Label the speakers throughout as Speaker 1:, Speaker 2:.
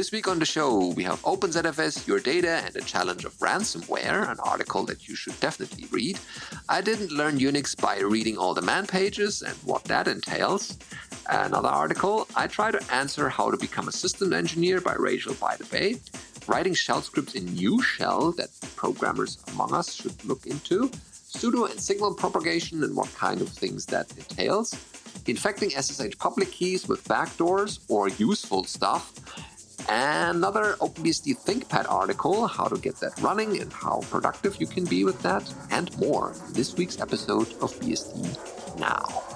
Speaker 1: This week on the show, we have OpenZFS, Your Data, and the Challenge of Ransomware, an article that you should definitely read. I didn't learn Unix by reading all the man pages and what that entails. Another article, I try to answer how to become a system engineer by Rachel by the Bay. Writing shell scripts in Nushell that programmers among us should look into. Sudo and signal propagation and what kind of things that entails infecting SSH public keys with backdoors or useful stuff. Another OpenBSD ThinkPad article, how to get that running and how productive you can be with that, and more in this week's episode of BSD Now.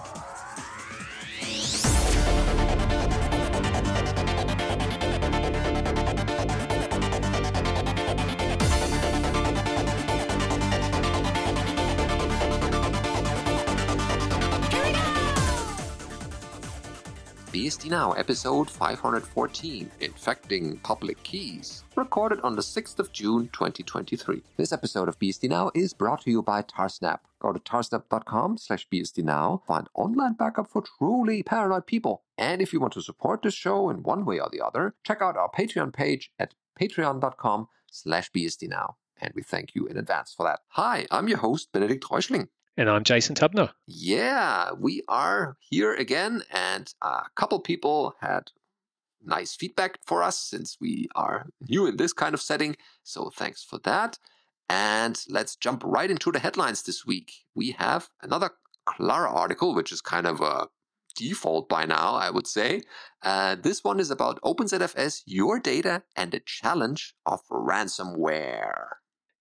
Speaker 1: BSD Now, episode 514 Infecting Public Keys, recorded on the 6th of June 2023. This episode of BSD Now is brought to you by Tarsnap. Go to tarsnap.com slash bsdnow, find online backup for truly paranoid people. And if you want to support this show in one way or the other, check out our Patreon page at patreon.com slash bsdnow. And we thank you in advance for that. Hi, I'm your host, Benedict Reuschling.
Speaker 2: And I'm Jason Tubnor.
Speaker 1: Yeah, we are here again, and a couple people had nice feedback for us since we are new in this kind of setting. So thanks for that. And let's jump right into the headlines this week. We have another Klara article, which is kind of a default by now, I would say. Uh, this one is about OpenZFS, your data, and the challenge of ransomware.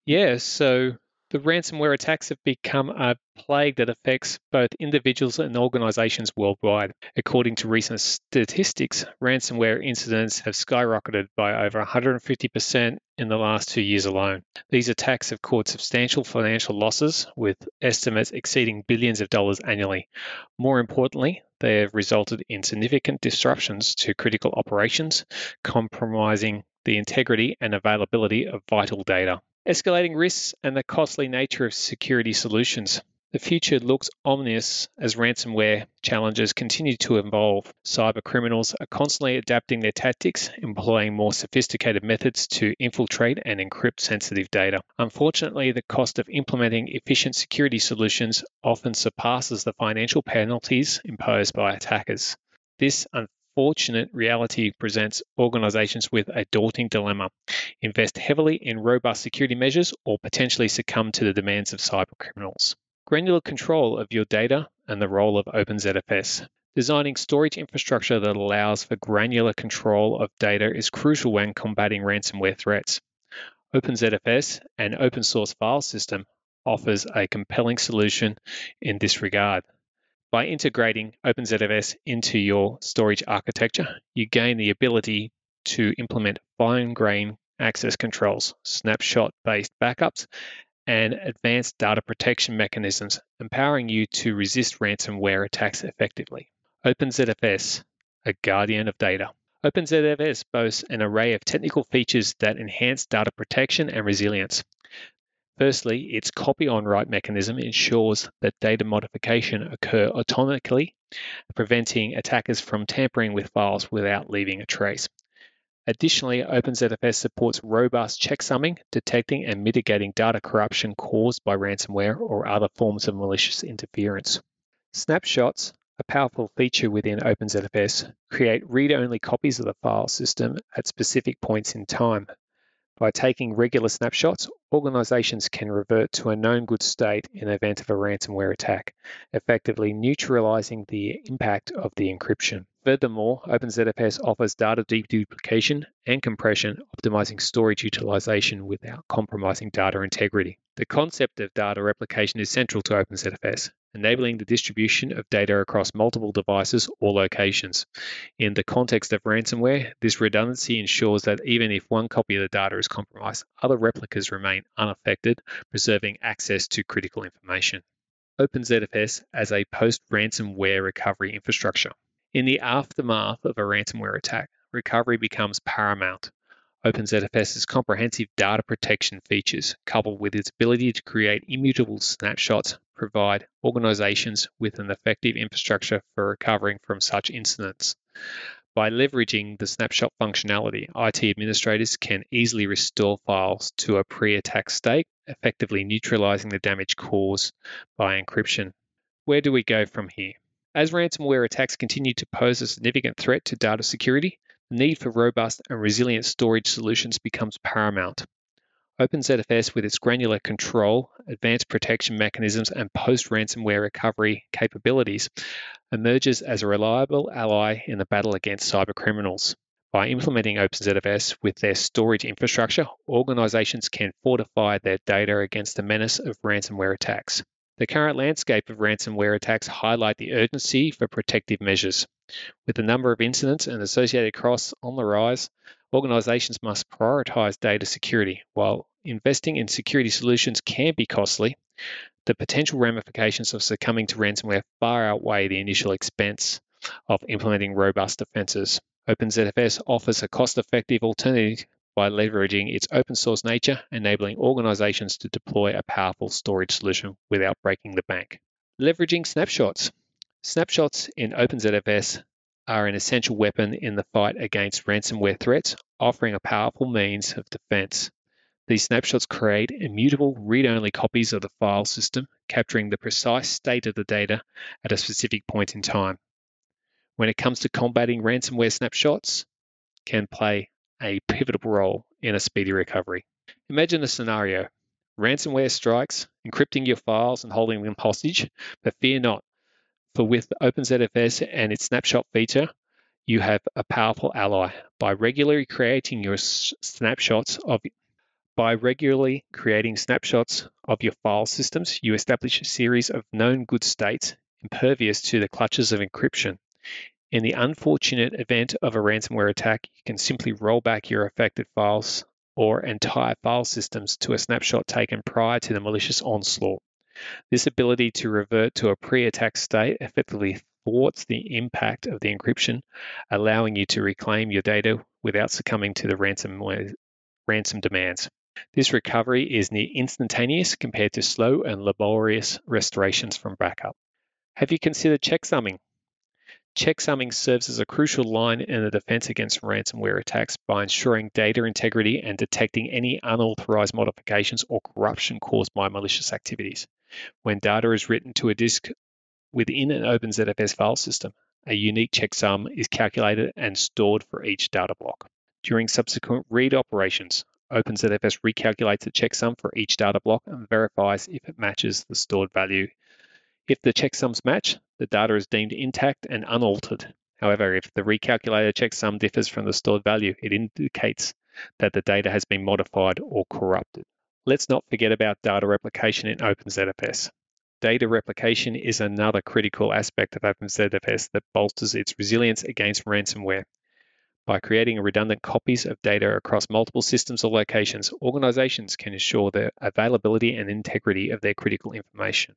Speaker 2: Yeah, so the ransomware attacks have become a plague that affects both individuals and organizations worldwide. According to recent statistics, ransomware incidents have skyrocketed by over 150% in the last two years alone. These attacks have caused substantial financial losses, with estimates exceeding billions of dollars annually. More importantly, they have resulted in significant disruptions to critical operations, compromising the integrity and availability of vital data escalating risks, and the costly nature of security solutions. The future looks ominous as ransomware challenges continue to evolve. Cyber criminals are constantly adapting their tactics, employing more sophisticated methods to infiltrate and encrypt sensitive data. Unfortunately, the cost of implementing efficient security solutions often surpasses the financial penalties imposed by attackers. This unfortunate reality presents organizations with a daunting dilemma invest heavily in robust security measures or potentially succumb to the demands of cyber criminals. Granular control of your data and the role of OpenZFS. Designing storage infrastructure that allows for granular control of data is crucial when combating ransomware threats. OpenZFS, an open source file system, offers a compelling solution in this regard. By integrating OpenZFS into your storage architecture, you gain the ability to implement fine grained access controls, snapshot based backups, and advanced data protection mechanisms, empowering you to resist ransomware attacks effectively. OpenZFS, a guardian of data. OpenZFS boasts an array of technical features that enhance data protection and resilience. Firstly, its copy on write mechanism ensures that data modification occur automatically, preventing attackers from tampering with files without leaving a trace. Additionally, OpenZFS supports robust checksumming, detecting and mitigating data corruption caused by ransomware or other forms of malicious interference. Snapshots, a powerful feature within OpenZFS, create read-only copies of the file system at specific points in time, by taking regular snapshots, organizations can revert to a known good state in the event of a ransomware attack, effectively neutralizing the impact of the encryption. Furthermore, OpenZFS offers data deduplication and compression, optimizing storage utilization without compromising data integrity. The concept of data replication is central to OpenZFS, enabling the distribution of data across multiple devices or locations. In the context of ransomware, this redundancy ensures that even if one copy of the data is compromised, other replicas remain unaffected, preserving access to critical information. OpenZFS as a post ransomware recovery infrastructure. In the aftermath of a ransomware attack, recovery becomes paramount. OpenZFS's comprehensive data protection features, coupled with its ability to create immutable snapshots, provide organizations with an effective infrastructure for recovering from such incidents. By leveraging the snapshot functionality, IT administrators can easily restore files to a pre attack state, effectively neutralizing the damage caused by encryption. Where do we go from here? As ransomware attacks continue to pose a significant threat to data security, the need for robust and resilient storage solutions becomes paramount. OpenZFS, with its granular control, advanced protection mechanisms, and post ransomware recovery capabilities, emerges as a reliable ally in the battle against cybercriminals. By implementing OpenZFS with their storage infrastructure, organizations can fortify their data against the menace of ransomware attacks. The current landscape of ransomware attacks highlight the urgency for protective measures. With the number of incidents and associated costs on the rise, organizations must prioritize data security. While investing in security solutions can be costly, the potential ramifications of succumbing to ransomware far outweigh the initial expense of implementing robust defenses. OpenZFS offers a cost effective alternative by leveraging its open source nature, enabling organizations to deploy a powerful storage solution without breaking the bank. Leveraging snapshots. Snapshots in OpenZFS are an essential weapon in the fight against ransomware threats, offering a powerful means of defense. These snapshots create immutable read only copies of the file system, capturing the precise state of the data at a specific point in time. When it comes to combating ransomware, snapshots can play a pivotal role in a speedy recovery. Imagine a scenario ransomware strikes, encrypting your files and holding them hostage, but fear not, for with OpenZFS and its snapshot feature, you have a powerful ally. By regularly creating your snapshots of by regularly creating snapshots of your file systems, you establish a series of known good states impervious to the clutches of encryption. In the unfortunate event of a ransomware attack, you can simply roll back your affected files or entire file systems to a snapshot taken prior to the malicious onslaught. This ability to revert to a pre attack state effectively thwarts the impact of the encryption, allowing you to reclaim your data without succumbing to the ransomware, ransom demands. This recovery is near instantaneous compared to slow and laborious restorations from backup. Have you considered checksumming? Checksumming serves as a crucial line in the defense against ransomware attacks by ensuring data integrity and detecting any unauthorized modifications or corruption caused by malicious activities. When data is written to a disk within an OpenZFS file system, a unique checksum is calculated and stored for each data block. During subsequent read operations, OpenZFS recalculates the checksum for each data block and verifies if it matches the stored value. If the checksums match, the data is deemed intact and unaltered. However, if the recalculated checksum differs from the stored value, it indicates that the data has been modified or corrupted. Let's not forget about data replication in OpenZFS. Data replication is another critical aspect of OpenZFS that bolsters its resilience against ransomware. By creating redundant copies of data across multiple systems or locations, organizations can ensure the availability and integrity of their critical information.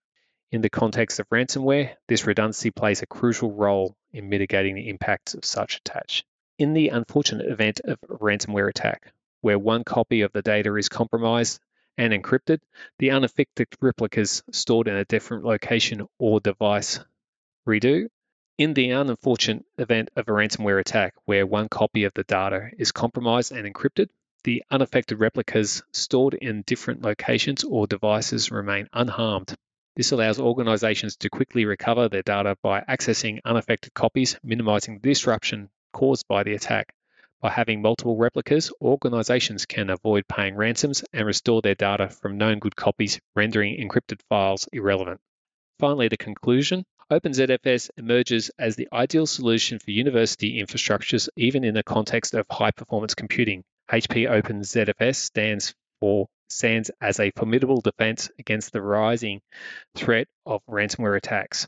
Speaker 2: In the context of ransomware, this redundancy plays a crucial role in mitigating the impacts of such attacks. In the unfortunate event of a ransomware attack, where one copy of the data is compromised, and encrypted, the unaffected replicas stored in a different location or device redo. In the unfortunate event of a ransomware attack where one copy of the data is compromised and encrypted, the unaffected replicas stored in different locations or devices remain unharmed. This allows organizations to quickly recover their data by accessing unaffected copies, minimizing the disruption caused by the attack. By having multiple replicas, organizations can avoid paying ransoms and restore their data from known good copies, rendering encrypted files irrelevant. Finally, the conclusion OpenZFS emerges as the ideal solution for university infrastructures, even in the context of high performance computing. HP OpenZFS stands for stands as a formidable defense against the rising threat of ransomware attacks.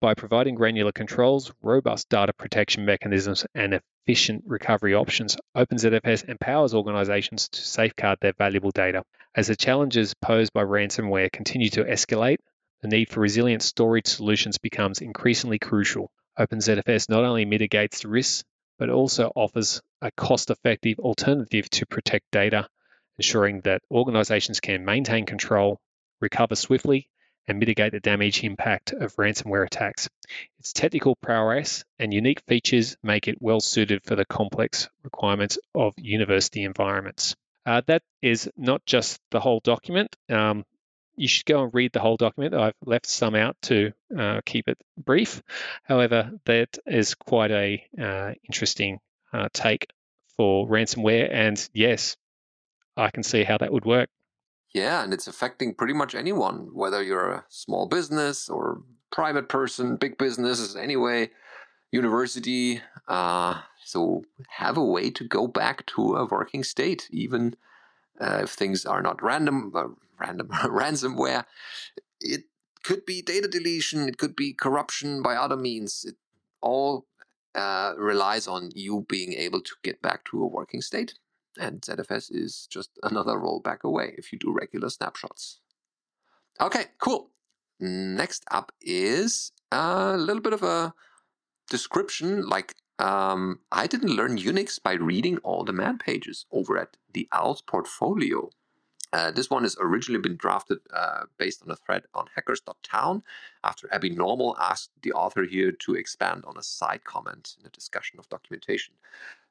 Speaker 2: By providing granular controls, robust data protection mechanisms, and efficient recovery options, OpenZFS empowers organizations to safeguard their valuable data. As the challenges posed by ransomware continue to escalate, the need for resilient storage solutions becomes increasingly crucial. OpenZFS not only mitigates the risks, but also offers a cost effective alternative to protect data, ensuring that organizations can maintain control, recover swiftly, and mitigate the damage impact of ransomware attacks. Its technical prowess and unique features make it well suited for the complex requirements of university environments. Uh, that is not just the whole document. Um, you should go and read the whole document. I've left some out to uh, keep it brief. However, that is quite a uh, interesting uh, take for ransomware, and yes, I can see how that would work.
Speaker 1: Yeah, and it's affecting pretty much anyone, whether you're a small business or private person, big businesses, anyway, university. Uh, so have a way to go back to a working state, even uh, if things are not random, uh, random ransomware. It could be data deletion, it could be corruption by other means. It all uh, relies on you being able to get back to a working state. And ZFS is just another rollback away if you do regular snapshots. Okay, cool. Next up is a little bit of a description like um, I didn't learn Unix by reading all the man pages over at the Owls portfolio. Uh, this one has originally been drafted uh, based on a thread on hackers.town after Abby Normal asked the author here to expand on a side comment in a discussion of documentation.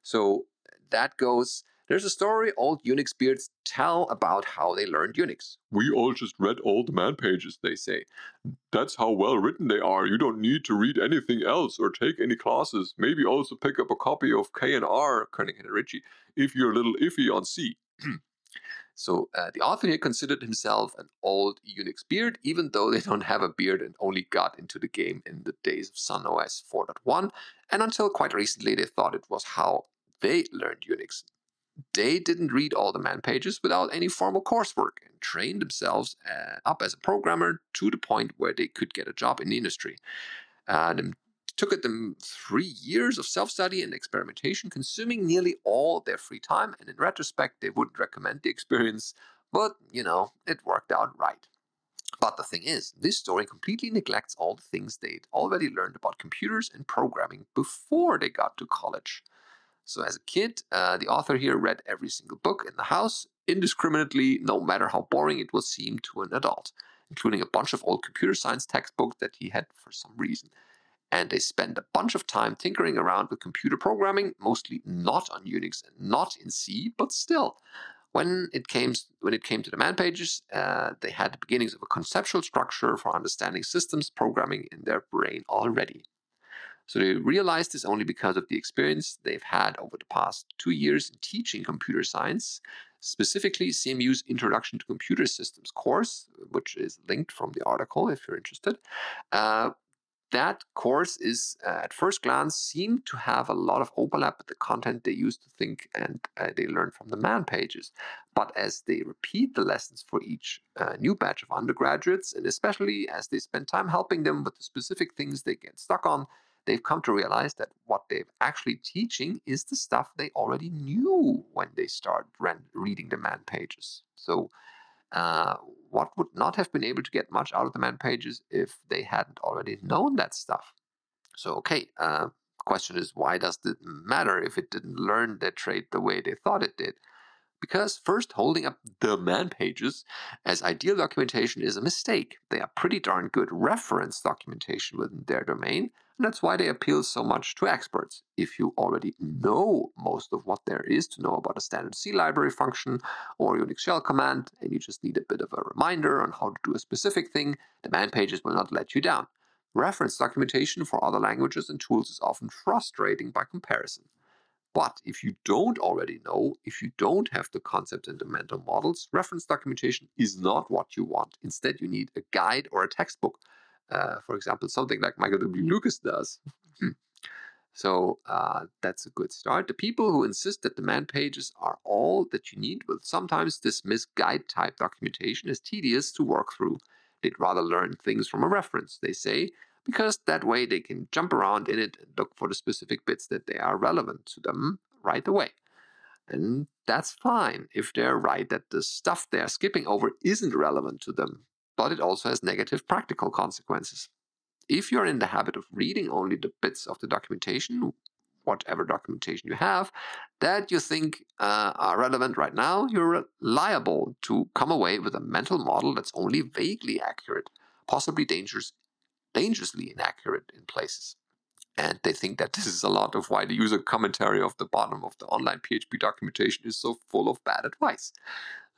Speaker 1: So that goes there's a story old Unix beards tell about how they learned Unix.
Speaker 3: We all just read the man pages, they say. That's how well written they are. You don't need to read anything else or take any classes. Maybe also pick up a copy of K&R, Kernighan and Ritchie, if you're a little iffy on C.
Speaker 1: So uh, the author here considered himself an old Unix beard, even though they don't have a beard and only got into the game in the days of Sun OS 4.1, and until quite recently they thought it was how they learned Unix. They didn't read all the man pages without any formal coursework and trained themselves uh, up as a programmer to the point where they could get a job in the industry. Uh, it took them three years of self study and experimentation, consuming nearly all their free time. And in retrospect, they wouldn't recommend the experience, but you know, it worked out right. But the thing is, this story completely neglects all the things they'd already learned about computers and programming before they got to college. So, as a kid, uh, the author here read every single book in the house indiscriminately, no matter how boring it will seem to an adult, including a bunch of old computer science textbooks that he had for some reason. And they spent a bunch of time tinkering around with computer programming, mostly not on Unix and not in C, but still. When it came when it came to the man pages, uh, they had the beginnings of a conceptual structure for understanding systems programming in their brain already. So they realize this only because of the experience they've had over the past two years in teaching computer science, specifically CMU's Introduction to Computer Systems course, which is linked from the article if you're interested. Uh, that course is, uh, at first glance, seemed to have a lot of overlap with the content they used to think and uh, they learned from the man pages. But as they repeat the lessons for each uh, new batch of undergraduates, and especially as they spend time helping them with the specific things they get stuck on, they've come to realize that what they're actually teaching is the stuff they already knew when they started reading the man pages. So, uh, what would not have been able to get much out of the man pages if they hadn't already known that stuff? So, okay, uh, question is why does it matter if it didn't learn their trade the way they thought it did? Because first, holding up the man pages as ideal documentation is a mistake. They are pretty darn good reference documentation within their domain, and that's why they appeal so much to experts. If you already know most of what there is to know about a standard C library function or Unix shell command, and you just need a bit of a reminder on how to do a specific thing, the man pages will not let you down. Reference documentation for other languages and tools is often frustrating by comparison. But if you don't already know, if you don't have the concepts and the mental models, reference documentation is not what you want. Instead, you need a guide or a textbook uh, for example, something like Michael W. Lucas does. Hmm. so uh, that's a good start. The people who insist that the man pages are all that you need will sometimes dismiss guide type documentation as tedious to work through. They'd rather learn things from a reference, they say, because that way they can jump around in it and look for the specific bits that they are relevant to them right away. And that's fine if they're right that the stuff they're skipping over isn't relevant to them but it also has negative practical consequences. If you're in the habit of reading only the bits of the documentation, whatever documentation you have, that you think uh, are relevant right now, you're liable to come away with a mental model that's only vaguely accurate. possibly dangerous, dangerously inaccurate in places. And they think that this is a lot of why the user commentary of the bottom of the online PHP documentation is so full of bad advice.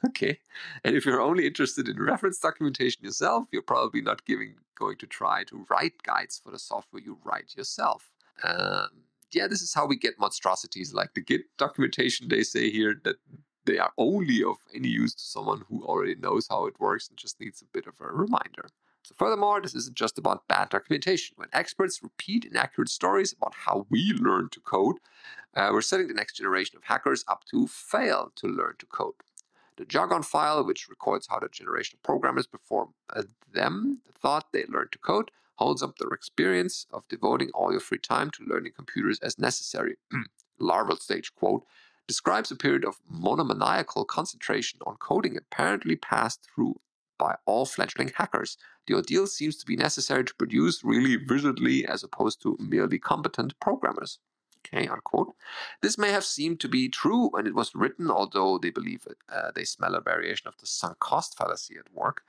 Speaker 1: Okay. And if you're only interested in reference documentation yourself, you're probably not giving, going to try to write guides for the software you write yourself. Um, yeah, this is how we get monstrosities like the Git documentation. They say here that they are only of any use to someone who already knows how it works and just needs a bit of a reminder. So, furthermore, this isn't just about bad documentation. When experts repeat inaccurate stories about how we learn to code, uh, we're setting the next generation of hackers up to fail to learn to code. The jargon file, which records how the generation of programmers before uh, them thought they learned to code, holds up their experience of devoting all your free time to learning computers as necessary. Larval stage quote describes a period of monomaniacal concentration on coding apparently passed through by all fledgling hackers. The ordeal seems to be necessary to produce really wizardly as opposed to merely competent programmers. Okay, unquote. This may have seemed to be true when it was written, although they believe it, uh, they smell a variation of the sunk cost fallacy at work.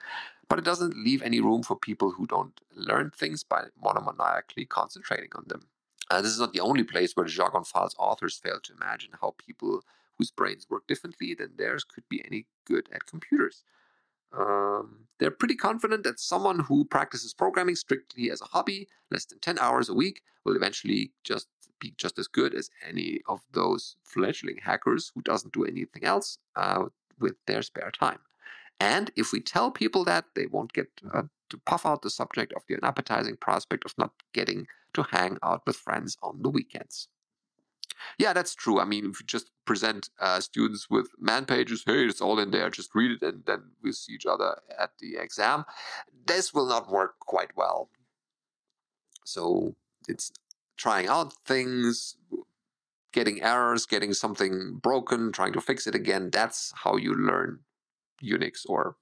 Speaker 1: But it doesn't leave any room for people who don't learn things by monomaniacally concentrating on them. Uh, this is not the only place where the jargon file's authors fail to imagine how people whose brains work differently than theirs could be any good at computers. Um, they're pretty confident that someone who practices programming strictly as a hobby, less than 10 hours a week, will eventually just be just as good as any of those fledgling hackers who doesn't do anything else uh, with their spare time. And if we tell people that, they won't get uh, to puff out the subject of the unappetizing prospect of not getting to hang out with friends on the weekends. Yeah, that's true. I mean, if you just present uh, students with man pages, hey, it's all in there, just read it, and then we'll see each other at the exam, this will not work quite well. So it's trying out things, getting errors, getting something broken, trying to fix it again. That's how you learn Unix or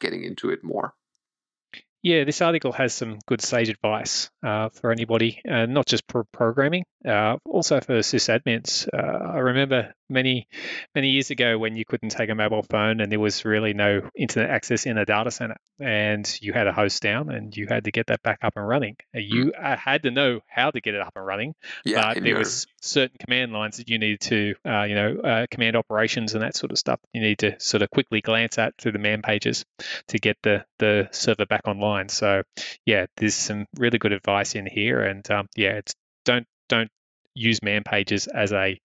Speaker 1: getting into it more.
Speaker 2: Yeah, this article has some good sage advice uh, for anybody, uh, not just for programming, uh, also for sysadmins. Uh, I remember many, many years ago when you couldn't take a mobile phone and there was really no internet access in a data center, and you had a host down and you had to get that back up and running. Uh, you mm. had to know how to get it up and running, yeah, but there your... was certain command lines that you needed to, uh, you know, command operations and that sort of stuff. You need to sort of quickly glance at through the man pages to get the the server back online online. So yeah, there's some really good advice in here, and um, yeah, it's don't don't use man pages as a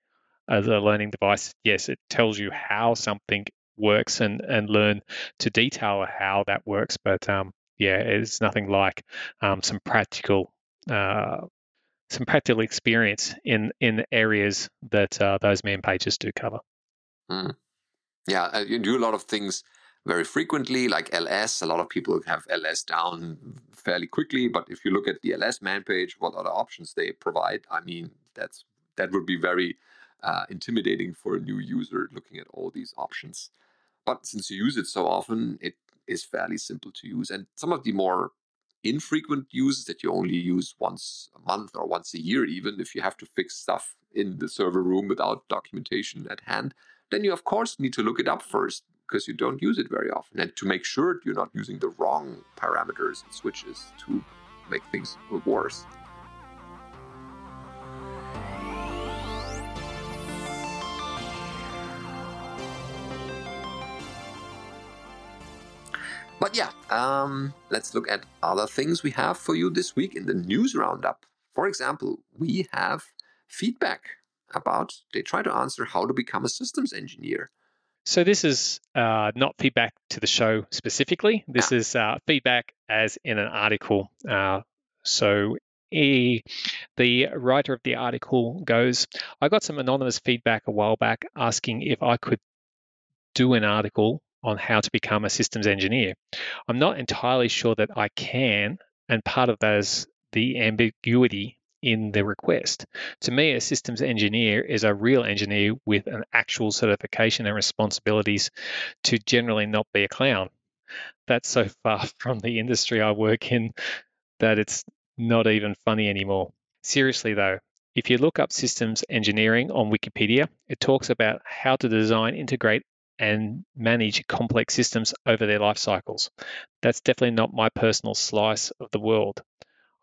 Speaker 2: as a learning device. Yes, it tells you how something works and and learn to detail how that works, but um, yeah, it's nothing like um, some practical. Uh, some practical experience in in areas that uh, those man pages do cover.
Speaker 1: Mm. Yeah, uh, you do a lot of things very frequently, like ls. A lot of people have ls down fairly quickly, but if you look at the ls man page, what other options they provide, I mean, that's that would be very uh, intimidating for a new user looking at all these options. But since you use it so often, it is fairly simple to use. And some of the more infrequent uses that you only use once a month or once a year, even if you have to fix stuff in the server room without documentation at hand, then you of course need to look it up first because you don't use it very often. And to make sure you're not using the wrong parameters and switches to make things worse. But yeah, um, let's look at other things we have for you this week in the news roundup. For example, we have feedback about they try to answer how to become a systems engineer.
Speaker 2: So this is uh, not feedback to the show specifically. This is uh, feedback as in an article. Uh, so he, the writer of the article goes, I got some anonymous feedback a while back asking if I could do an article on how to become a systems engineer. I'm not entirely sure that I can, and part of that is the ambiguity in the request. To me, a systems engineer is a real engineer with an actual certification and responsibilities to generally not be a clown. That's so far from the industry I work in that it's not even funny anymore. Seriously, though, if you look up systems engineering on Wikipedia, it talks about how to design, integrate, and manage complex systems over their life cycles. That's definitely not my personal slice of the world.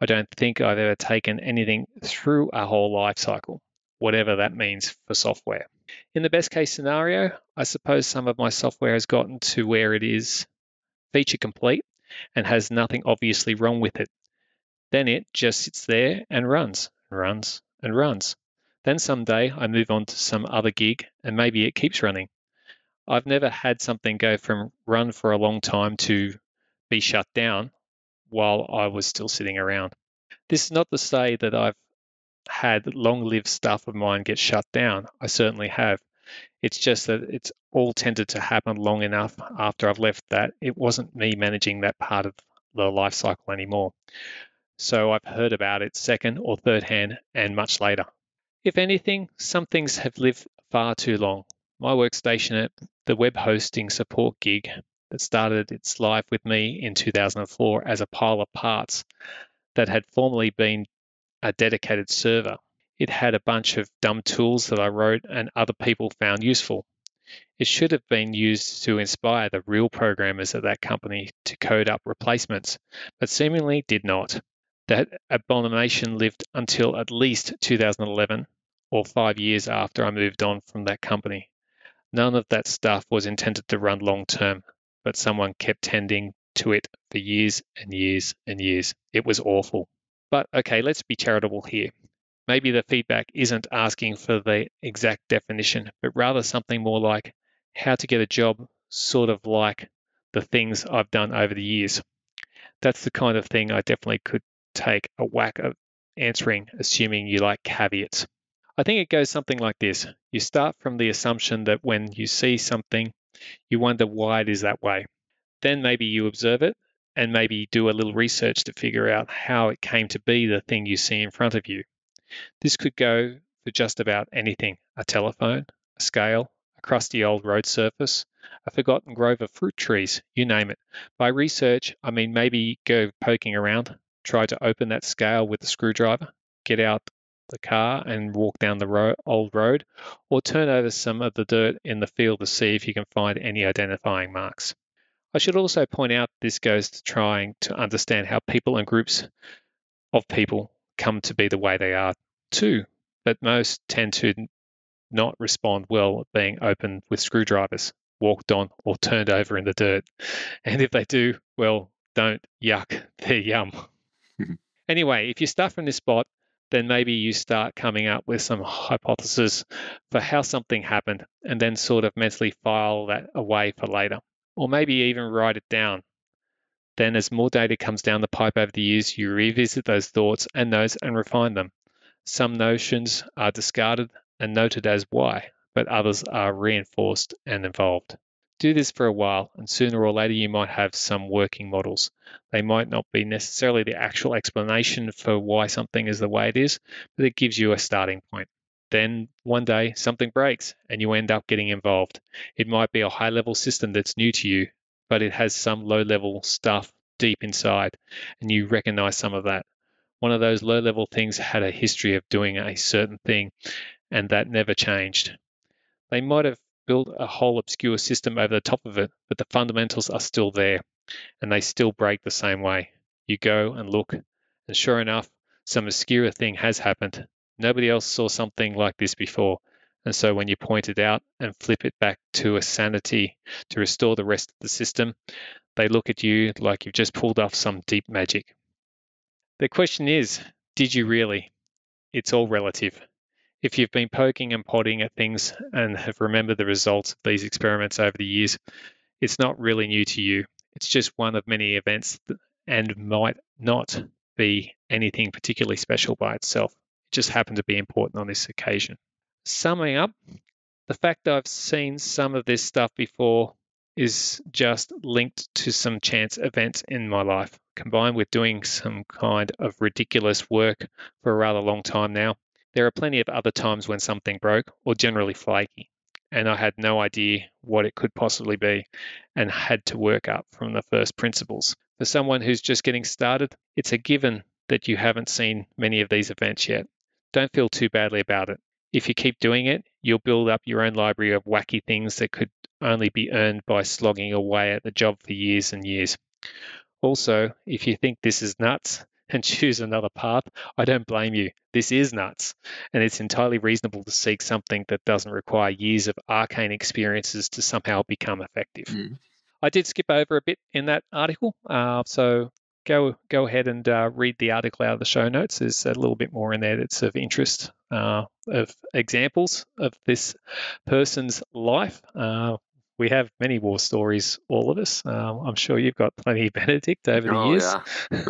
Speaker 2: I don't think I've ever taken anything through a whole life cycle, whatever that means for software. In the best case scenario, I suppose some of my software has gotten to where it is feature complete and has nothing obviously wrong with it. Then it just sits there and runs, and runs, and runs. Then someday I move on to some other gig and maybe it keeps running. I've never had something go from run for a long time to be shut down while I was still sitting around. This is not to say that I've had long lived stuff of mine get shut down. I certainly have. It's just that it's all tended to happen long enough after I've left that it wasn't me managing that part of the life cycle anymore. So I've heard about it second or third hand and much later. If anything, some things have lived far too long. My workstation at the web hosting support gig that started its life with me in 2004 as a pile of parts that had formerly been a dedicated server. It had a bunch of dumb tools that I wrote and other people found useful. It should have been used to inspire the real programmers at that company to code up replacements, but seemingly did not. That abomination lived until at least 2011, or five years after I moved on from that company. None of that stuff was intended to run long term, but someone kept tending to it for years and years and years. It was awful. But okay, let's be charitable here. Maybe the feedback isn't asking for the exact definition, but rather something more like how to get a job, sort of like the things I've done over the years. That's the kind of thing I definitely could take a whack of answering, assuming you like caveats. I think it goes something like this You start from the assumption that when you see something, you wonder why it is that way. Then maybe you observe it and maybe do a little research to figure out how it came to be the thing you see in front of you. This could go for just about anything a telephone, a scale, a crusty old road surface, a forgotten grove of fruit trees, you name it. By research, I mean maybe go poking around, try to open that scale with a screwdriver, get out the car and walk down the ro- old road, or turn over some of the dirt in the field to see if you can find any identifying marks. I should also point out this goes to trying to understand how people and groups of people come to be the way they are too, but most tend to not respond well at being opened with screwdrivers, walked on, or turned over in the dirt. And if they do, well, don't yuck, they're yum. anyway, if you start from this spot, then maybe you start coming up with some hypothesis for how something happened and then sort of mentally file that away for later or maybe even write it down. Then, as more data comes down the pipe over the years, you revisit those thoughts and those and refine them. Some notions are discarded and noted as why, but others are reinforced and evolved. Do this for a while, and sooner or later you might have some working models. They might not be necessarily the actual explanation for why something is the way it is, but it gives you a starting point. Then one day something breaks and you end up getting involved. It might be a high level system that's new to you, but it has some low level stuff deep inside, and you recognize some of that. One of those low level things had a history of doing a certain thing, and that never changed. They might have built a whole obscure system over the top of it, but the fundamentals are still there, and they still break the same way. You go and look, and sure enough, some obscure thing has happened, Nobody else saw something like this before. And so when you point it out and flip it back to a sanity to restore the rest of the system, they look at you like you've just pulled off some deep magic. The question is, did you really? It's all relative. If you've been poking and potting at things and have remembered the results of these experiments over the years, it's not really new to you. It's just one of many events and might not be anything particularly special by itself It just happened to be important on this occasion. Summing up, the fact I've seen some of this stuff before is just linked to some chance events in my life, combined with doing some kind of ridiculous work for a rather long time now. There are plenty of other times when something broke or generally flaky, and I had no idea what it could possibly be and had to work up from the first principles. For someone who's just getting started, it's a given that you haven't seen many of these events yet don't feel too badly about it. If you keep doing it, you'll build up your own library of wacky things that could only be earned by slogging away at the job for years and years. Also, if you think this is nuts and choose another path, I don't blame you. This is nuts, and it's entirely reasonable to seek something that doesn't require years of arcane experiences to somehow become effective.
Speaker 1: Mm.
Speaker 2: I did skip over a bit in that article, uh, so go go ahead and uh, read the article out of the show notes. There's a little bit more in there that's of interest uh, of examples of this person's life. Uh, we have many war stories, all of us. Um, I'm sure you've got plenty, Benedict, over the
Speaker 1: Oh,
Speaker 2: years.
Speaker 1: yeah.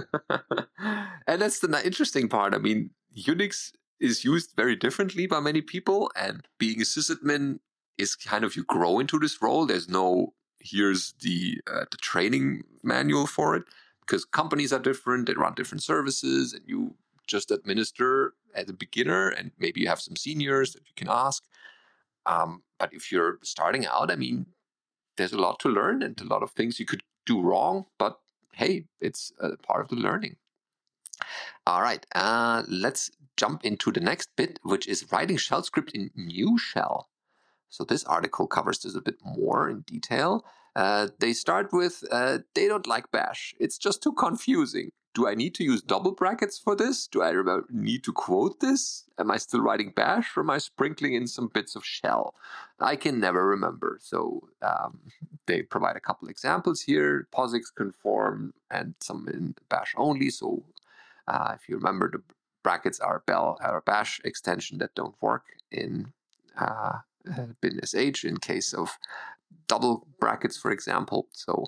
Speaker 1: and that's the interesting part. I mean, Unix is used very differently by many people, and being a sysadmin is kind of you grow into this role. There's no here's the uh, the training manual for it because companies are different. They run different services, and you just administer as a beginner, and maybe you have some seniors that you can ask. Um, but if you're starting out, I mean, there's a lot to learn and a lot of things you could do wrong, but hey, it's part of the learning. All right, uh, let's jump into the next bit, which is writing shell script in Nushell. So this article covers this a bit more in detail. Uh, they start with uh, they don't like bash. It's just too confusing. Do I need to use double brackets for this? Do I need to quote this? Am I still writing bash or am I sprinkling in some bits of shell? I can never remember. So um, they provide a couple examples here POSIX conform and some in bash only. So uh, if you remember, the brackets are bell bash extension that don't work in uh, bin sh in case of double brackets, for example. So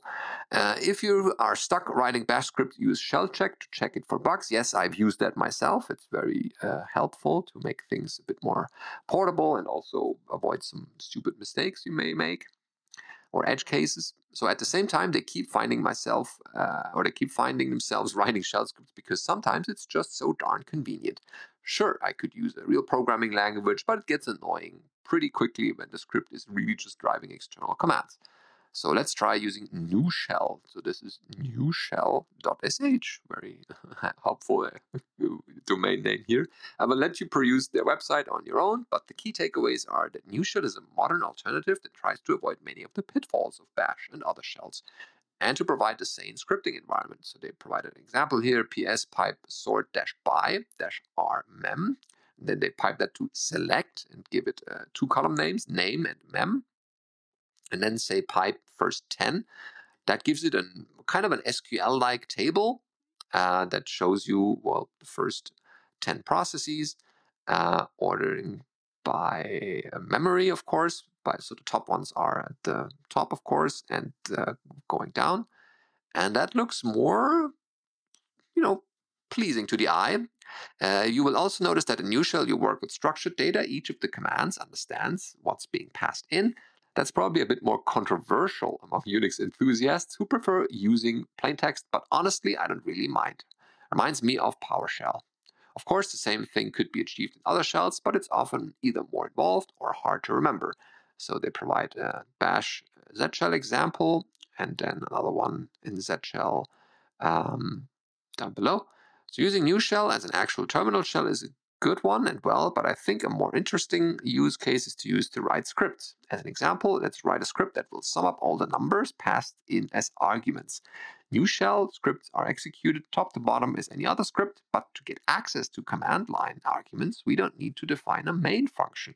Speaker 1: uh, if you are stuck writing bash script, use ShellCheck to check it for bugs. Yes, I've used that myself. It's very uh, helpful to make things a bit more portable and also avoid some stupid mistakes you may make or edge cases. So at the same time, they keep finding myself, uh, or they keep finding themselves writing shell scripts because sometimes it's just so darn convenient. Sure, I could use a real programming language, but it gets annoying pretty quickly when the script is really just driving external commands. So let's try using Nushell. So this is nushell.sh, very helpful uh, domain name here. I will let you peruse their website on your own, but the key takeaways are that Nushell is a modern alternative that tries to avoid many of the pitfalls of bash and other shells and to provide the same scripting environment. So they provide an example here, ps pipe sort dash by dash r mem. Then they pipe that to select and give it uh, two column names, name and mem. And then say pipe first 10. That gives it a kind of an SQL like table uh, that shows you, well, the first 10 processes, uh, ordering by uh, memory, of course. By, so the top ones are at the top, of course, and uh, going down. And that looks more, you know, pleasing to the eye. Uh, you will also notice that in Nushell you work with structured data. Each of the commands understands what's being passed in. That's probably a bit more controversial among Unix enthusiasts who prefer using plain text, but honestly, I don't really mind. Reminds me of PowerShell. Of course, the same thing could be achieved in other shells, but it's often either more involved or hard to remember. So they provide a bash Z shell example and then another one in Z shell um, down below. So using Nushell as an actual terminal shell is a good one and well, but I think a more interesting use case is to use to write scripts. As an example, let's write a script that will sum up all the numbers passed in as arguments. Nushell scripts are executed top to bottom as any other script, but to get access to command line arguments, we don't need to define a main function.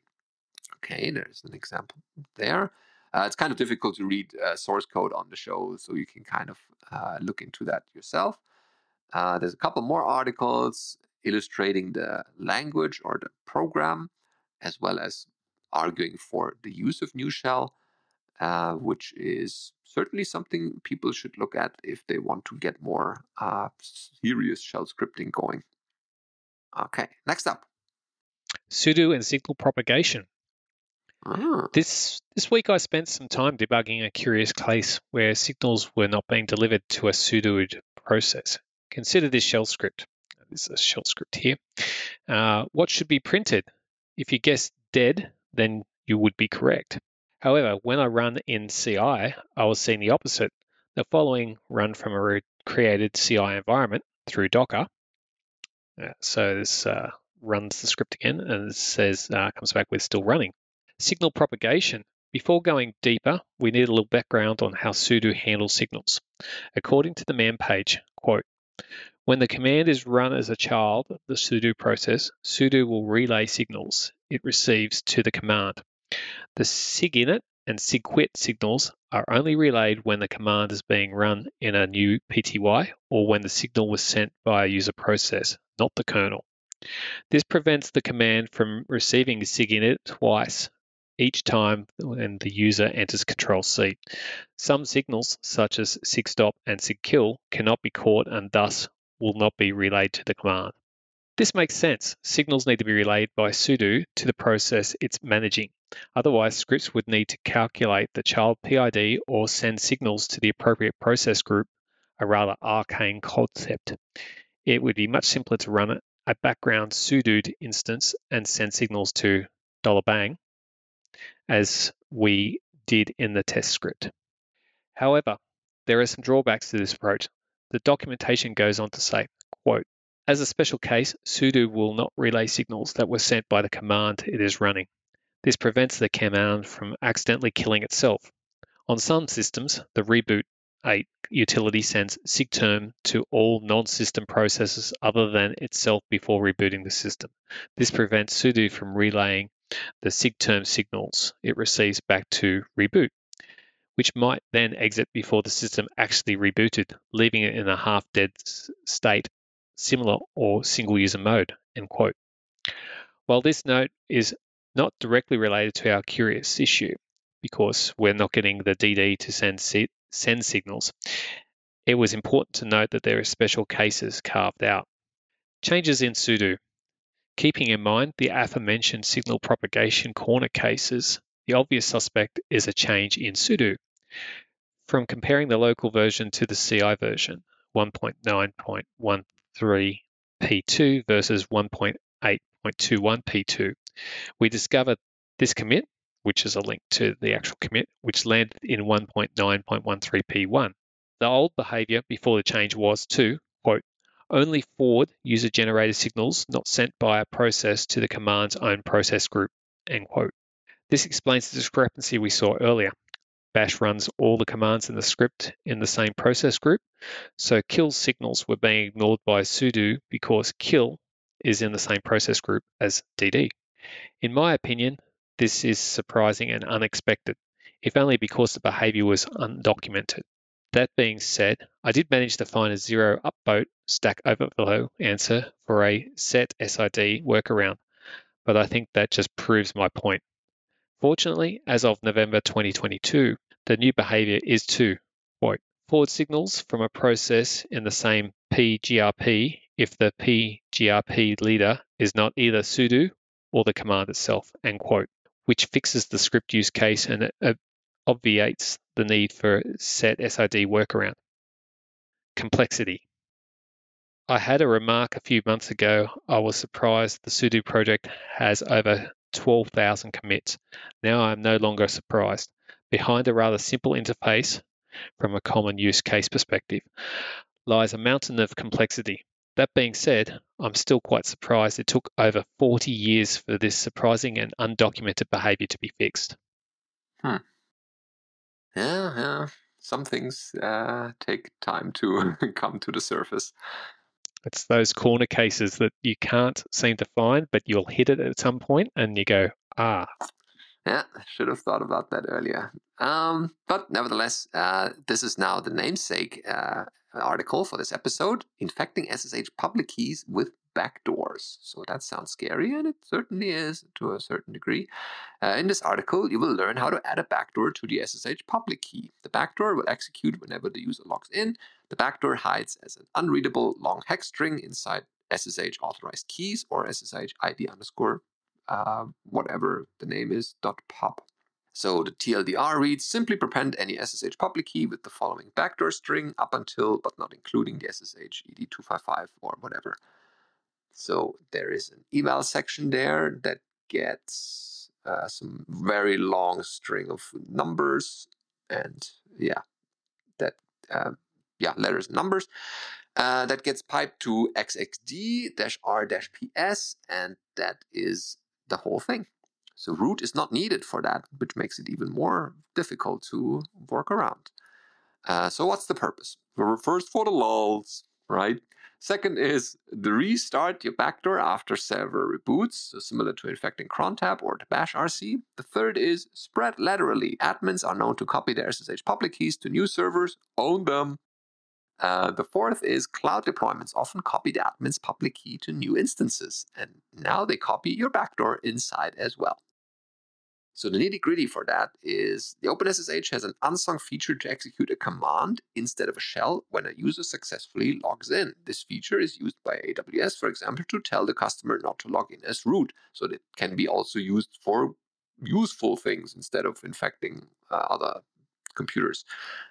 Speaker 1: Okay, there's an example there. Uh, it's kind of difficult to read uh, source code on the show, so you can kind of uh, look into that yourself. Uh, there's a couple more articles illustrating the language or the program, as well as arguing for the use of Nushell, uh, which is certainly something people should look at if they want to get more uh, serious shell scripting going. Okay, next up.
Speaker 2: Sudo and signal propagation.
Speaker 1: Ah,
Speaker 2: This this week I spent some time debugging a curious case where signals were not being delivered to a sudoed process. Consider this shell script. This is a shell script here. Uh, what should be printed? If you guessed dead, then you would be correct. However, when I run in CI, I was seeing the opposite. The following run from a re- created CI environment through Docker. Uh, so this uh, runs the script again and says uh, comes back with still running. Signal propagation Before going deeper, we need a little background on how sudo handles signals. According to the man page, quote, when the command is run as a child the sudo process, sudo will relay signals it receives to the command. The sigint and sigquit signals are only relayed when the command is being run in a new PTY or when the signal was sent by a user process, not the kernel. This prevents the command from receiving sigint twice each time when the user enters Control C. Some signals, such as sigstop and sigkill, cannot be caught and thus will not be relayed to the command. This makes sense. Signals need to be relayed by sudo to the process it's managing. Otherwise, scripts would need to calculate the child PID or send signals to the appropriate process group, a rather arcane concept. It would be much simpler to run a background sudoed instance and send signals to $bang, as we did in the test script. However, there are some drawbacks to this approach. The documentation goes on to say, quote, as a special case, sudo will not relay signals that were sent by the command it is running. This prevents the command from accidentally killing itself. On some systems, the reboot 8 utility sends sigterm to all non-system processes other than itself before rebooting the system. This prevents sudo from relaying the sigterm signals it receives back to reboot which might then exit before the system actually rebooted, leaving it in a half-dead state, similar or single-user mode, end quote. While this note is not directly related to our curious issue, because we're not getting the DD to send, send signals, it was important to note that there are special cases carved out. Changes in sudo. Keeping in mind the aforementioned signal propagation corner cases, the obvious suspect is a change in sudo. From comparing the local version to the CI version, 1.9.13p2 versus 1.8.21p2, we discovered this commit, which is a link to the actual commit, which landed in 1.9.13p1. The old behavior before the change was to, quote, only forward user generated signals not sent by a process to the command's own process group, end quote. This explains the discrepancy we saw earlier. Bash runs all the commands in the script in the same process group, so kill signals were being ignored by sudo because kill is in the same process group as dd. In my opinion, this is surprising and unexpected, if only because the behavior was undocumented. That being said, I did manage to find a zero upvote Stack Overflow answer for a setsid workaround, but I think that just proves my point. Fortunately, as of November 2022, the new behavior is to quote, forward signals from a process in the same PGRP if the PGRP leader is not either sudo or the command itself, end quote, which fixes the script use case and uh, obviates the need for setsid workaround. Complexity. I had a remark a few months ago. I was surprised the sudo project has over 12,000 commits. Now I'm no longer surprised. Behind a rather simple interface, from a common use case perspective, lies a mountain of complexity. That being said, I'm still quite surprised it took over 40 years for this surprising and undocumented behavior to be fixed.
Speaker 1: Yeah, yeah. Some things uh, take time to come to the surface.
Speaker 2: It's those corner cases that you can't seem to find, but you'll hit it at some point and you go, ah.
Speaker 1: Yeah, should have thought about that earlier. Um, but nevertheless, uh, this is now the namesake uh, article for this episode Infecting SSH public keys with backdoors. So that sounds scary, and it certainly is to a certain degree. Uh, in this article, you will learn how to add a backdoor to the SSH public key. The backdoor will execute whenever the user logs in. The backdoor hides as an unreadable long hex string inside SSH authorized keys or SSH ID underscore uh, whatever the name is dot pub. So the TLDR reads simply prepend any SSH public key with the following backdoor string up until but not including the SSH ED255 or whatever. So there is an email section there that gets uh, some very long string of numbers and yeah, that uh, yeah letters and numbers. Uh, that gets piped to xxd-r-ps and that is the whole thing. So root is not needed for that, which makes it even more difficult to work around. Uh, so what's the purpose? First for the lulls, right? Second is the restart your backdoor after several reboots, so similar to infecting crontab or the bash RC. The third is spread laterally. Admins are known to copy their SSH public keys to new servers, own them. Uh, the fourth is cloud deployments often copy the admin's public key to new instances, and now they copy your backdoor inside as well. So the nitty gritty for that is the OpenSSH has an unsung feature to execute a command instead of a shell when a user successfully logs in. This feature is used by AWS, for example, to tell the customer not to log in as root. So it can be also used for useful things instead of infecting uh, other computers.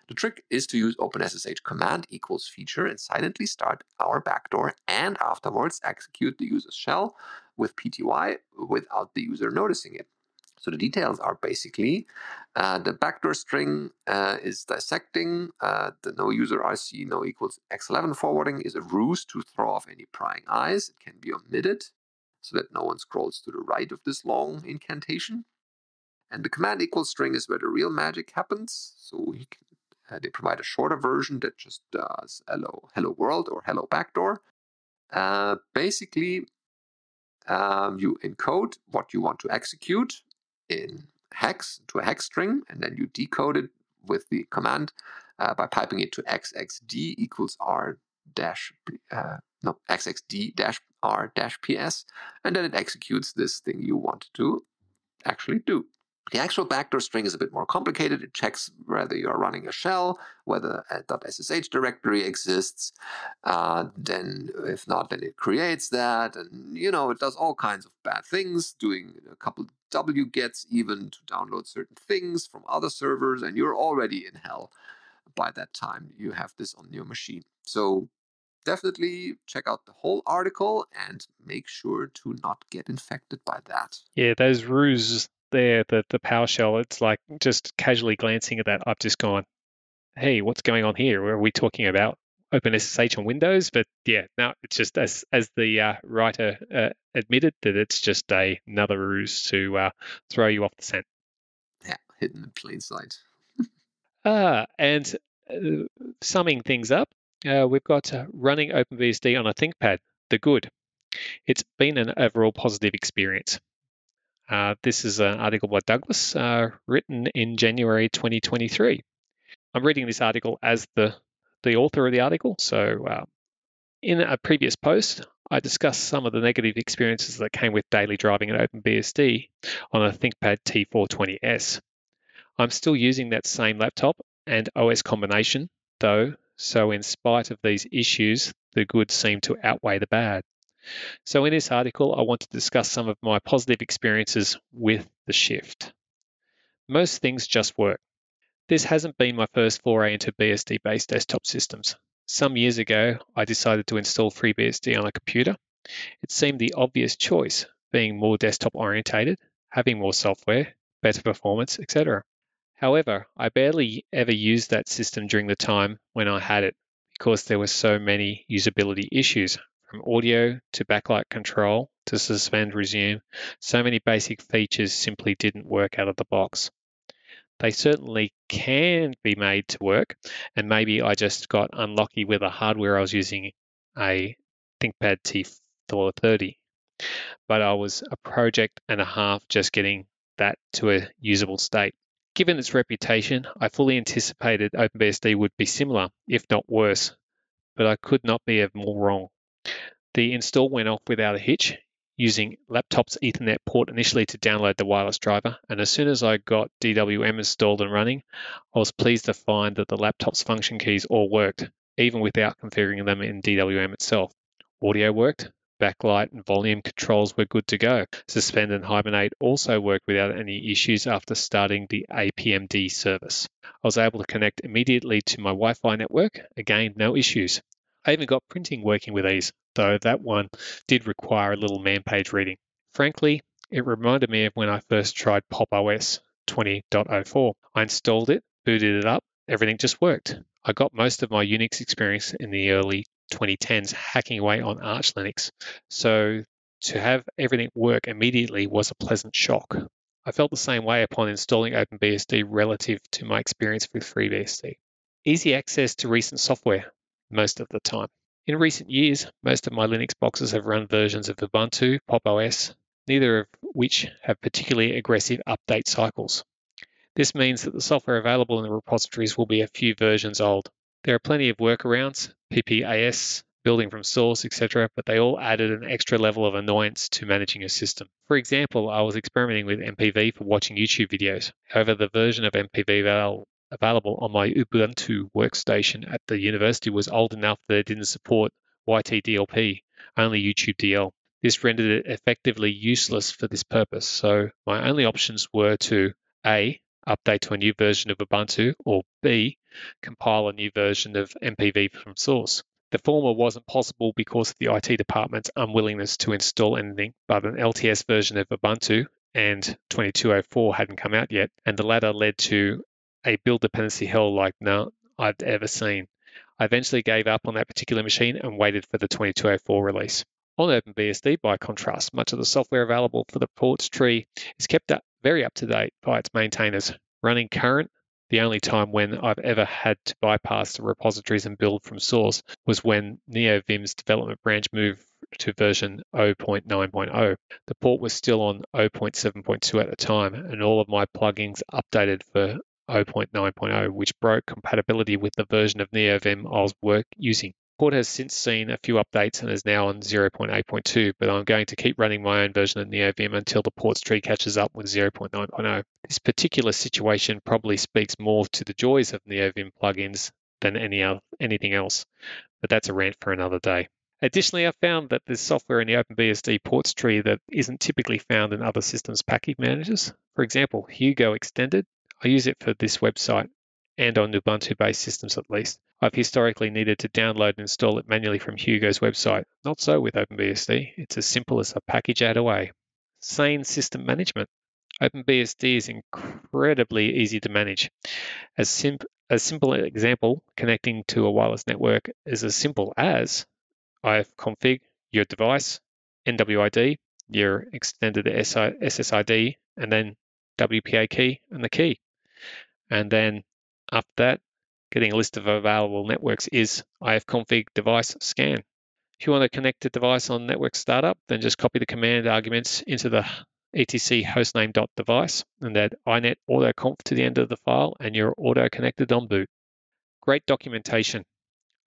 Speaker 1: The trick is to use OpenSSH command equals feature and silently start our backdoor and afterwards execute the user's shell with PTY without the user noticing it. So the details are basically uh, the backdoor string uh, is dissecting, uh, the no user RC no equals x11 forwarding is a ruse to throw off any prying eyes. It can be omitted so that no one scrolls to the right of this long incantation. And the command equals string is where the real magic happens. So can, uh, they provide a shorter version that just does hello, hello world or hello backdoor. Uh, basically, um, you encode what you want to execute in hex to a hex string, and then you decode it with the command uh, by piping it to xxd equals r dash uh, no xxd dash r dash ps, and then it executes this thing you want to actually do. The actual backdoor string is a bit more complicated. It checks whether you're running a shell, whether a .ssh directory exists. Uh, then, if not, then it creates that, and you know it does all kinds of bad things, doing a couple wgets even to download certain things from other servers, and you're already in hell by that time you have this on your machine. So definitely check out the whole article and make sure to not get infected by that.
Speaker 2: Yeah, those ruses there, the, the PowerShell, it's like just casually glancing at that, I've just gone, hey, what's going on here? What are we talking about OpenSSH on Windows? But yeah, now it's just as as the uh, writer uh, admitted that it's just a, another ruse to uh, throw you off the scent.
Speaker 1: Yeah, hidden in plain sight.
Speaker 2: Ah, and uh, summing things up, uh, we've got uh, running OpenBSD on a ThinkPad, the good. It's been an overall positive experience. Uh, this is an article by Douglas uh, written in January 2023. I'm reading this article as the, the author of the article. So, uh, in a previous post, I discussed some of the negative experiences that came with daily driving at OpenBSD on a ThinkPad T420S. I'm still using that same laptop and OS combination, though, so in spite of these issues, the good seem to outweigh the bad. So, in this article, I want to discuss some of my positive experiences with the shift. Most things just work. This hasn't been my first foray into BSD based desktop systems. Some years ago, I decided to install FreeBSD on a computer. It seemed the obvious choice, being more desktop orientated, having more software, better performance, etc. However, I barely ever used that system during the time when I had it because there were so many usability issues from audio to backlight control to suspend resume, so many basic features simply didn't work out of the box. They certainly can be made to work, and maybe I just got unlucky with the hardware I was using a ThinkPad T430. But I was a project and a half just getting that to a usable state. Given its reputation, I fully anticipated OpenBSD would be similar, if not worse, but I could not be more wrong. The install went off without a hitch, using laptop's Ethernet port initially to download the wireless driver, and as soon as I got DWM installed and running, I was pleased to find that the laptop's function keys all worked, even without configuring them in DWM itself. Audio worked, backlight and volume controls were good to go. Suspend and Hibernate also worked without any issues after starting the APMD service. I was able to connect immediately to my Wi Fi network, again, no issues. I even got printing working with ease, though that one did require a little man page reading. Frankly, it reminded me of when I first tried Pop! OS 20.04. I installed it, booted it up, everything just worked. I got most of my Unix experience in the early 2010s hacking away on Arch Linux, so to have everything work immediately was a pleasant shock. I felt the same way upon installing OpenBSD relative to my experience with FreeBSD. Easy access to recent software most of the time. In recent years, most of my Linux boxes have run versions of Ubuntu, Pop OS, neither of which have particularly aggressive update cycles. This means that the software available in the repositories will be a few versions old. There are plenty of workarounds, PPAS, building from source, etc., but they all added an extra level of annoyance to managing a system. For example, I was experimenting with MPV for watching YouTube videos. However, the version of MPV available on my Ubuntu workstation at the university was old enough that it didn't support YTDLP, only YouTube DL. This rendered it effectively useless for this purpose, so my only options were to A. Update to a new version of Ubuntu, or B. Compile a new version of MPV from source. The former wasn't possible because of the IT department's unwillingness to install anything but an LTS version of Ubuntu, and 2204 hadn't come out yet, and the latter led to a build dependency hell like none I've ever seen. I eventually gave up on that particular machine and waited for the 2204 release. On OpenBSD, by contrast, much of the software available for the ports tree is kept up very up to date by its maintainers. Running current, the only time when I've ever had to bypass the repositories and build from source was when NeoVim's development branch moved to version 0.9.0. The port was still on 0.7.2 at the time, and all of my plugins updated for 0.9.0, which broke compatibility with the version of NeoVim I was work using. Port has since seen a few updates and is now on 0.8.2, but I'm going to keep running my own version of NeoVim until the ports tree catches up with 0.9.0. This particular situation probably speaks more to the joys of NeoVim plugins than any other, anything else, but that's a rant for another day. Additionally, I found that there's software in the OpenBSD ports tree that isn't typically found in other systems package managers. For example, Hugo Extended I use it for this website and on Ubuntu based systems at least. I've historically needed to download and install it manually from Hugo's website. Not so with OpenBSD, it's as simple as a package add away. Sane system management. OpenBSD is incredibly easy to manage. As sim- a simple example, connecting to a wireless network is as simple as ifconfig your device, NWID, your extended SSID, and then WPA key and the key. And then after that, getting a list of available networks is ifconfig device scan. If you want to connect a device on network startup, then just copy the command arguments into the etc hostname.device and add inet autoconf to the end of the file and you're auto connected on boot. Great documentation.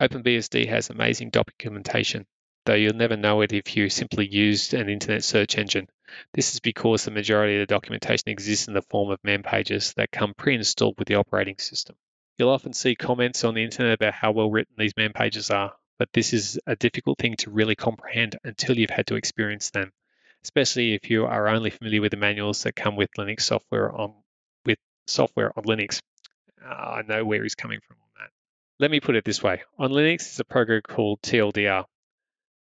Speaker 2: OpenBSD has amazing documentation, though you'll never know it if you simply used an internet search engine. This is because the majority of the documentation exists in the form of man pages that come pre-installed with the operating system. You'll often see comments on the internet about how well written these man pages are, but this is a difficult thing to really comprehend until you've had to experience them, especially if you are only familiar with the manuals that come with Linux software on with software on Linux. Uh, I know where he's coming from on that. Let me put it this way. On Linux, there's a program called TLDR,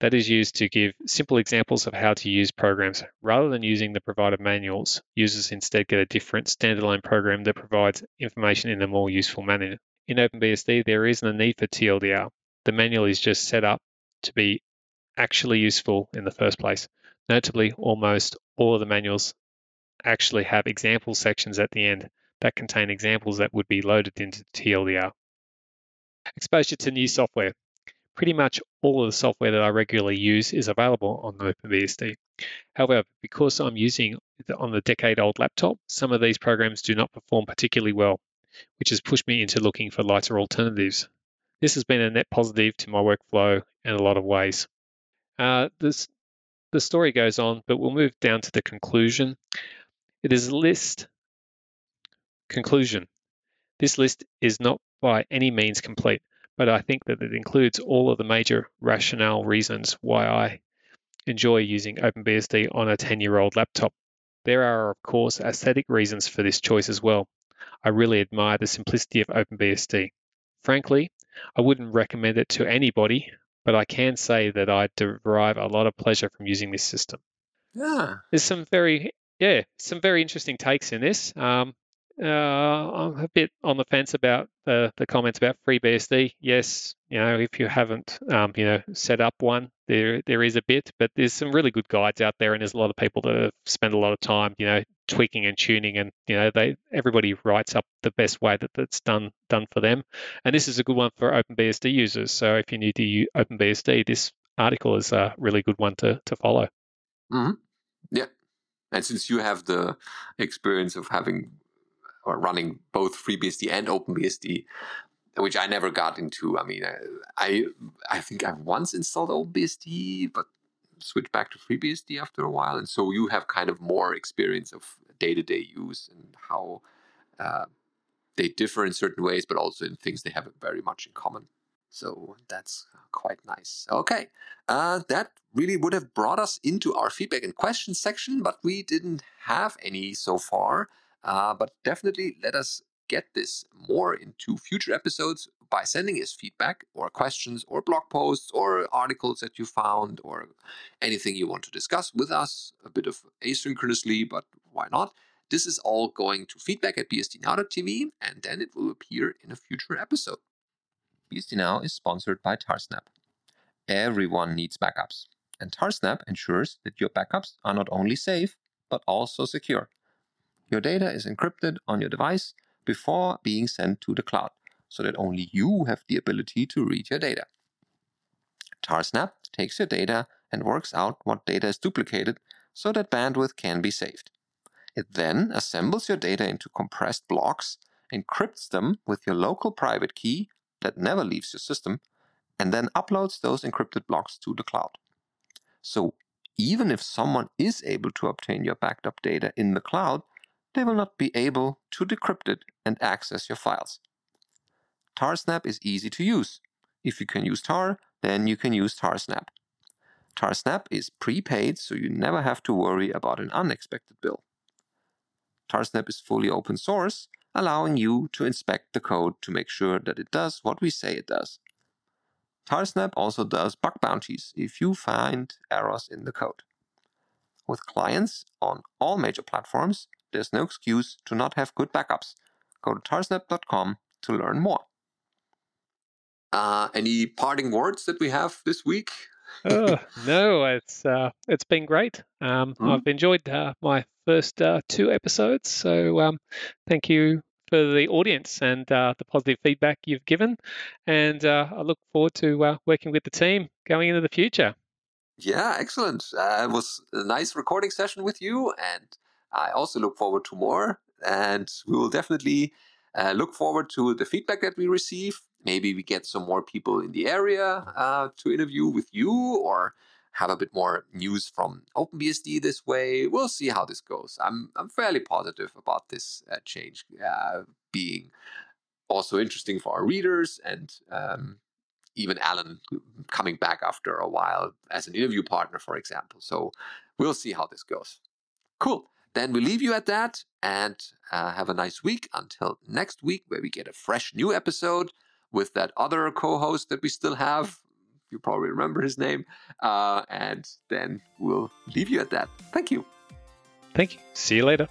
Speaker 2: that is used to give simple examples of how to use programs. Rather than using the provided manuals, users instead get a different standalone program that provides information in a more useful manner. In OpenBSD, there isn't a need for TLDR. The manual is just set up to be actually useful in the first place. Notably, almost all of the manuals actually have example sections at the end that contain examples that would be loaded into TLDR. Exposure to new software pretty much all of the software that I regularly use is available on OpenBSD. However, because I'm using on the decade old laptop, some of these programs do not perform particularly well, which has pushed me into looking for lighter alternatives. This has been a net positive to my workflow in a lot of ways. Uh, this, the story goes on, but we'll move down to the conclusion. It is a list. Conclusion. This list is not by any means complete but I think that it includes all of the major rationale reasons why I enjoy using OpenBSD on a 10 year old laptop. There are, of course, aesthetic reasons for this choice as well. I really admire the simplicity of OpenBSD. Frankly, I wouldn't recommend it to anybody, but I can say that I derive a lot of pleasure from using this system.
Speaker 1: Yeah.
Speaker 2: There's some very, yeah, some very interesting takes in this. Um, uh, I'm a bit on the fence about the, the comments about FreeBSD. Yes, you know, if you haven't, um, you know, set up one, there there is a bit, but there's some really good guides out there, and there's a lot of people that have spent a lot of time, you know, tweaking and tuning, and you know they everybody writes up the best way that that's done done for them. And this is a good one for OpenBSD users. So if you need to use OpenBSD, this article is a really good one to to follow.
Speaker 1: Mm-hmm. Yeah, and since you have the experience of having running both FreeBSD and OpenBSD, which I never got into. I mean, I I think I once installed OpenBSD, but switched back to FreeBSD after a while, and so you have kind of more experience of day-to-day use and how uh, they differ in certain ways, but also in things they have very much in common. So that's quite nice. Okay, uh, that really would have brought us into our feedback and questions section, but we didn't have any so far. Uh, but definitely let us get this more into future episodes by sending us feedback or questions or blog posts or articles that you found or anything you want to discuss with us, a bit of asynchronously, but why not? This is all going to feedback at bsdnow.tv and then it will appear in a future episode. BSD Now is sponsored by Tarsnap. Everyone needs backups, and Tarsnap ensures that your backups are not only safe, but also secure. Your data is encrypted on your device before being sent to the cloud, so that only you have the ability to read your data. Tarsnap takes your data and works out what data is duplicated so that bandwidth can be saved. It then assembles your data into compressed blocks, encrypts them with your local private key that never leaves your system, and then uploads those encrypted blocks to the cloud. So even if someone is able to obtain your backed up data in the cloud, they will not be able to decrypt it and access your files. Tarsnap is easy to use. If you can use Tar, then you can use Tarsnap. Tarsnap is prepaid, so you never have to worry about an unexpected bill. Tarsnap is fully open source, allowing you to inspect the code to make sure that it does what we say it does. Tarsnap also does bug bounties if you find errors in the code. With clients on all major platforms, there's no excuse to not have good backups. Go to tarsnap.com to learn more. Uh, any parting words that we have this week?
Speaker 2: oh, no, it's uh, it's been great. Um, mm. I've enjoyed uh, my first uh, two episodes, so um, thank you for the audience and uh, the positive feedback you've given, and uh, I look forward to uh, working with the team going into the future.
Speaker 1: Yeah, excellent. it was a nice recording session with you, and I also look forward to more, and we will definitely uh, look forward to the feedback that we receive. Maybe we get some more people in the area uh, to interview with you, or have a bit more news from OpenBSD this way. We'll see how this goes. I'm I'm fairly positive about this uh, change uh, being also interesting for our readers and um, even Alan coming back after a while as an interview partner, for example. So we'll see how this goes. Cool. Then we leave you at that and uh, have a nice week until next week, where we get a fresh new episode with that other co host that we still have. You probably remember his name. Uh, and then we'll leave you at that. Thank you.
Speaker 2: Thank you. See you later.